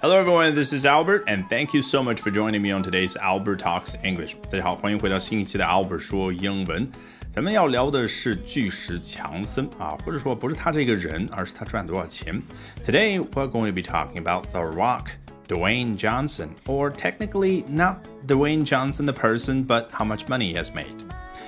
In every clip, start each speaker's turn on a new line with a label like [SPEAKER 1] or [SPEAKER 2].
[SPEAKER 1] Hello everyone, this is Albert, and thank you so much for joining me on today's Albert Talks English. 大家好，欢迎回到新一期的 Albert 说英文。咱们要聊的是巨石强森啊，或者说不是他这个人，而是他赚多少钱。Today we're going to be talking about The Rock, Dwayne Johnson, or technically not Dwayne Johnson the person, but how much money he has made.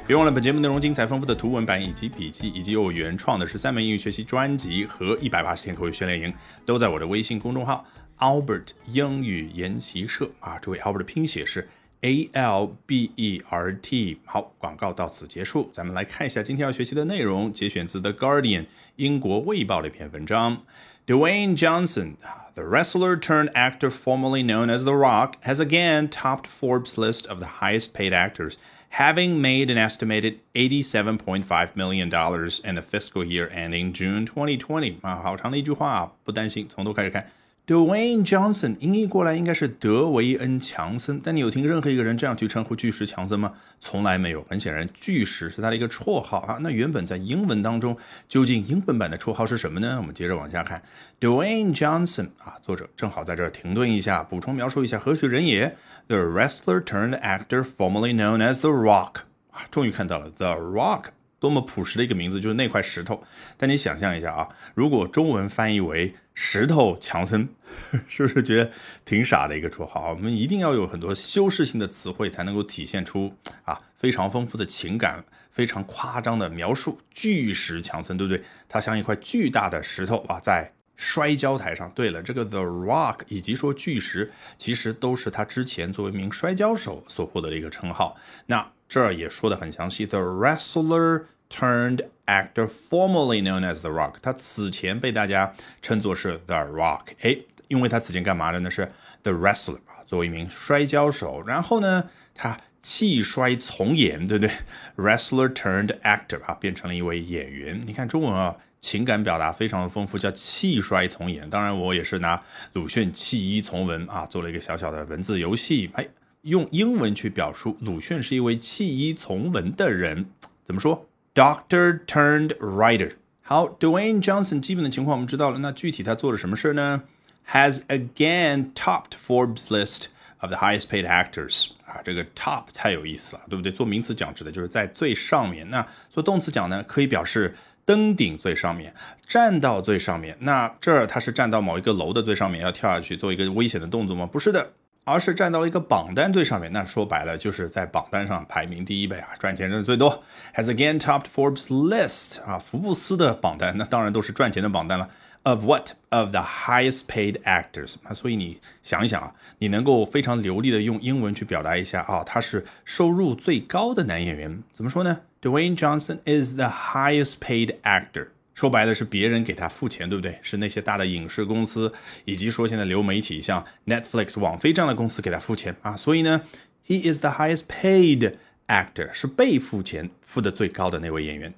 [SPEAKER 1] 别忘了，本节目内容精彩丰富的图文版以及笔记，以及有我原创的十三门英语学习专辑和一百八十天口语训练营，都在我的微信公众号 Albert 英语研习社啊。这位 Albert 的拼写是 A L B E R T。好，广告到此结束，咱们来看一下今天要学习的内容，节选自 The Guardian 英国卫报的一篇文章。Dwayne Johnson, the wrestler turned actor formerly known as The Rock, has again topped Forbes' list of the highest paid actors having made an estimated $87.5 million in the fiscal year ending June 2020. 啊，好长的一句话，不担心，从头开始看。 Dwayne Johnson 音译过来应该是德维恩·强森，但你有听任何一个人这样去称呼巨石强森吗？从来没有。很显然，巨石是他的一个绰号啊。那原本在英文当中，究竟英文版的绰号是什么呢？我们接着往下看。Dwayne Johnson 啊，作者正好在这儿停顿一下，补充描述一下何许人也。The wrestler turned actor formerly known as The Rock 啊，终于看到了 The Rock。多么朴实的一个名字，就是那块石头。但你想象一下啊，如果中文翻译为石头强森，是不是觉得挺傻的一个绰号？我们一定要有很多修饰性的词汇，才能够体现出啊非常丰富的情感，非常夸张的描述。巨石强森，对不对？他像一块巨大的石头啊，在摔跤台上。对了，这个 The Rock 以及说巨石，其实都是他之前作为一名摔跤手所获得的一个称号。那这儿也说的很详细，The wrestler。Turned actor formerly known as The Rock，他此前被大家称作是 The Rock，哎，因为他此前干嘛的呢？是 The Wrestler 啊，作为一名摔跤手，然后呢，他弃摔从演，对不对？Wrestler turned actor 啊，变成了一位演员。你看中文啊，情感表达非常的丰富，叫弃摔从演。当然，我也是拿鲁迅弃医从文啊，做了一个小小的文字游戏，哎，用英文去表述鲁迅是一位弃医从文的人，怎么说？Doctor turned writer。好，Dwayne Johnson 基本的情况我们知道了，那具体他做了什么事呢？Has again topped Forbes list of the highest paid actors。啊，这个 top 太有意思了，对不对？做名词讲指的就是在最上面。那做动词讲呢，可以表示登顶最上面，站到最上面。那这儿他是站到某一个楼的最上面，要跳下去做一个危险的动作吗？不是的。而是站到了一个榜单最上面，那说白了就是在榜单上排名第一呗啊，赚钱挣的最多。Has again topped Forbes list 啊，福布斯的榜单，那当然都是赚钱的榜单了。Of what? Of the highest paid actors 啊，所以你想一想啊，你能够非常流利的用英文去表达一下啊，他是收入最高的男演员，怎么说呢？Dwayne Johnson is the highest paid actor。说白了是别人给他付钱，对不对？是那些大的影视公司，以及说现在流媒体像 Netflix、网飞这样的公司给他付钱啊。所以呢，He is the highest paid actor，是被付钱付的最高的那位演员。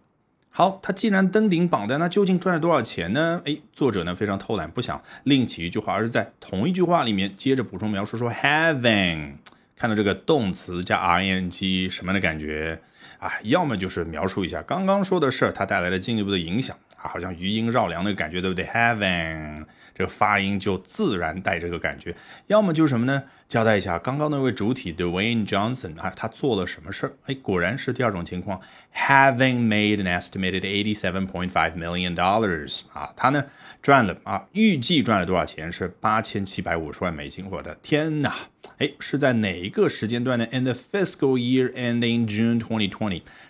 [SPEAKER 1] 好，他既然登顶榜单，那究竟赚了多少钱呢？哎，作者呢非常偷懒，不想另起一句话，而是在同一句话里面接着补充描述说，having 看到这个动词加 ing 什么样的感觉啊？要么就是描述一下刚刚说的事儿，它带来的进一步的影响啊。好像余音绕梁那个感觉，对不对 haven 这个发音就自然带这个感觉。要么就是什么呢？交代一下刚刚那位主体 Dwayne Johnson 啊，他做了什么事儿？哎，果然是第二种情况。Having made an estimated eighty-seven point five million dollars 啊，他呢赚了啊，预计赚了多少钱？是八千七百五十万美金。我的天哪！哎，是在哪一个时间段呢？In the fiscal year ending June 2020，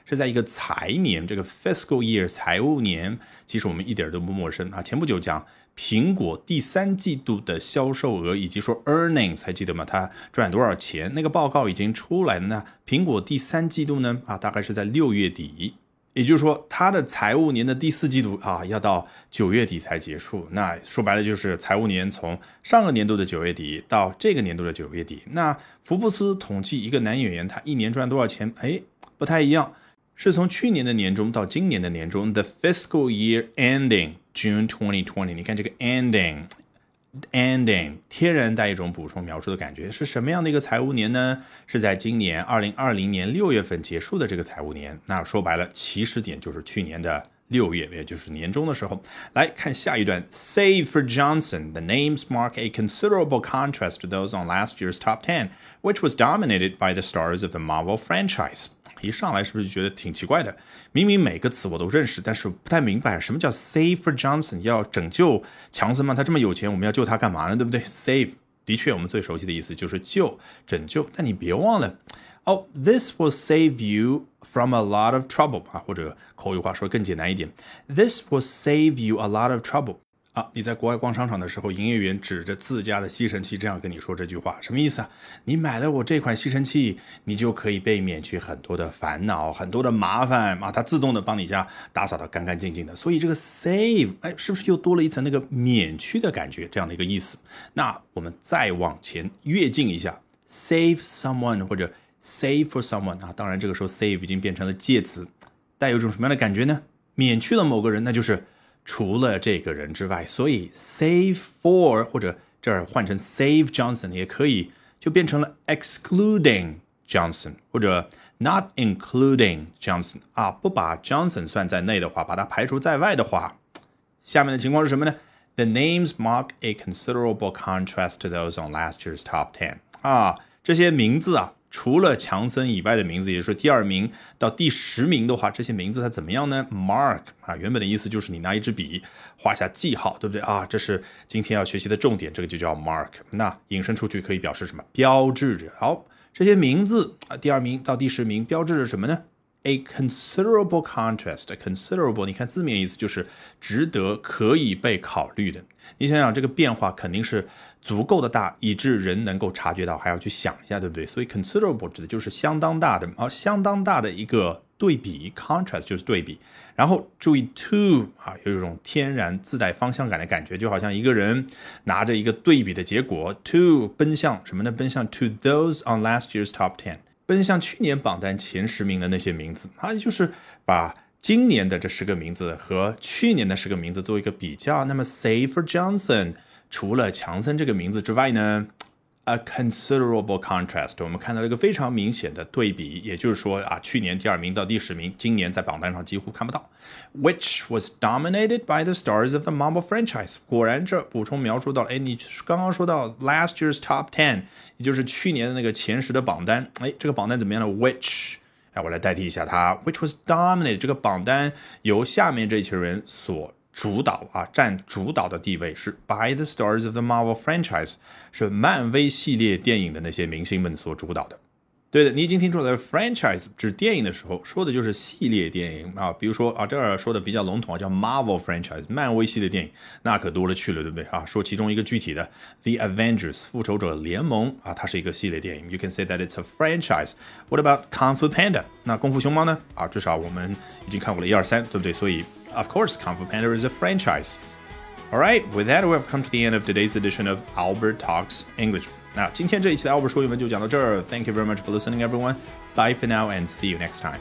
[SPEAKER 1] 是在一个财年。这个 fiscal year 财务年，其实我们一点都不陌生啊。前不久讲苹果第三季度的销售额，以及说 earnings，还记得吗？它赚多少钱？那个报告已经出来了。那苹果第三季度呢？啊，大概是在六月底。也就是说，它的财务年的第四季度啊，要到九月底才结束。那说白了就是财务年从上个年度的九月底到这个年度的九月底。那福布斯统计一个男演员他一年赚多少钱？哎，不太一样，是从去年的年终到今年的年终。The fiscal year ending June 2020。你看这个 ending。Ending 天然带一种补充描述的感觉，是什么样的一个财务年呢？是在今年二零二零年六月份结束的这个财务年。那说白了，起始点就是去年的 六月，也就是年终的时候。来看下一段，Save for Johnson, the names mark a considerable contrast to those on last year's top ten, which was dominated by the stars of the Marvel franchise. 一上来是不是就觉得挺奇怪的？明明每个词我都认识，但是不太明白什么叫 save for Johnson，要拯救强森吗？他这么有钱，我们要救他干嘛呢？对不对？Save 的确我们最熟悉的意思就是救、拯救，但你别忘了，哦，this will save you from a lot of trouble 啊，或者口语化说更简单一点，this will save you a lot of trouble。啊，你在国外逛商场的时候，营业员指着自家的吸尘器这样跟你说这句话，什么意思啊？你买了我这款吸尘器，你就可以被免去很多的烦恼、很多的麻烦啊！它自动的帮你家打扫的干干净净的。所以这个 save，哎，是不是又多了一层那个免去的感觉？这样的一个意思。那我们再往前跃进一下，save someone 或者 save for someone 啊，当然这个时候 save 已经变成了介词，带有一种什么样的感觉呢？免去了某个人，那就是。除了这个人之外，所以 save for 或者这儿换成 save Johnson 也可以，就变成了 excluding Johnson 或者 not including Johnson 啊，不把 Johnson 算在内的话，把它排除在外的话，下面的情况是什么呢？The names mark a considerable contrast to those on last year's top ten 啊，这些名字啊。除了强森以外的名字，也就是说第二名到第十名的话，这些名字它怎么样呢？Mark 啊，原本的意思就是你拿一支笔画下记号，对不对啊？这是今天要学习的重点，这个就叫 Mark。那引申出去可以表示什么？标志着。好，这些名字啊，第二名到第十名标志着什么呢？A considerable contrast。Considerable，你看字面意思就是值得、可以被考虑的。你想想，这个变化肯定是。足够的大，以致人能够察觉到，还要去想一下，对不对？所以 considerable 指的就是相当大的，啊，相当大的一个对比，contrast 就是对比。然后注意 to 啊，有一种天然自带方向感的感觉，就好像一个人拿着一个对比的结果，to 奔向什么呢？奔向 to those on last year's top ten，奔向去年榜单前十名的那些名字，啊，就是把今年的这十个名字和去年的十个名字做一个比较。那么 say for Johnson。除了强森这个名字之外呢，a considerable contrast，我们看到了一个非常明显的对比，也就是说啊，去年第二名到第十名，今年在榜单上几乎看不到。Which was dominated by the stars of the Marvel franchise。果然，这补充描述到了，哎，你刚刚说到 last year's top ten，也就是去年的那个前十的榜单，哎，这个榜单怎么样呢？Which，哎，我来代替一下它，Which was dominated，这个榜单由下面这群人所。主导啊，占主导的地位是 by the stars of the Marvel franchise，是漫威系列电影的那些明星们所主导的。对的，你已经听出来了，franchise 指电影的时候说的就是系列电影啊，比如说啊，这儿说的比较笼统啊，叫 Marvel franchise，漫威系列电影，那可多了去了，对不对啊？说其中一个具体的，The Avengers 复仇者联盟啊，它是一个系列电影，You can say that it's a franchise。What about Kung Fu Panda？那功夫熊猫呢？啊，至少我们已经看过了一二三，对不对？所以。Of course, Kung Fu Panda is a franchise. Alright, with that, we have come to the end of today's edition of Albert Talks English. 那今天这一期的 Albert 说英文就讲到这儿。Thank you very much for listening, everyone. Bye for now and see you next time.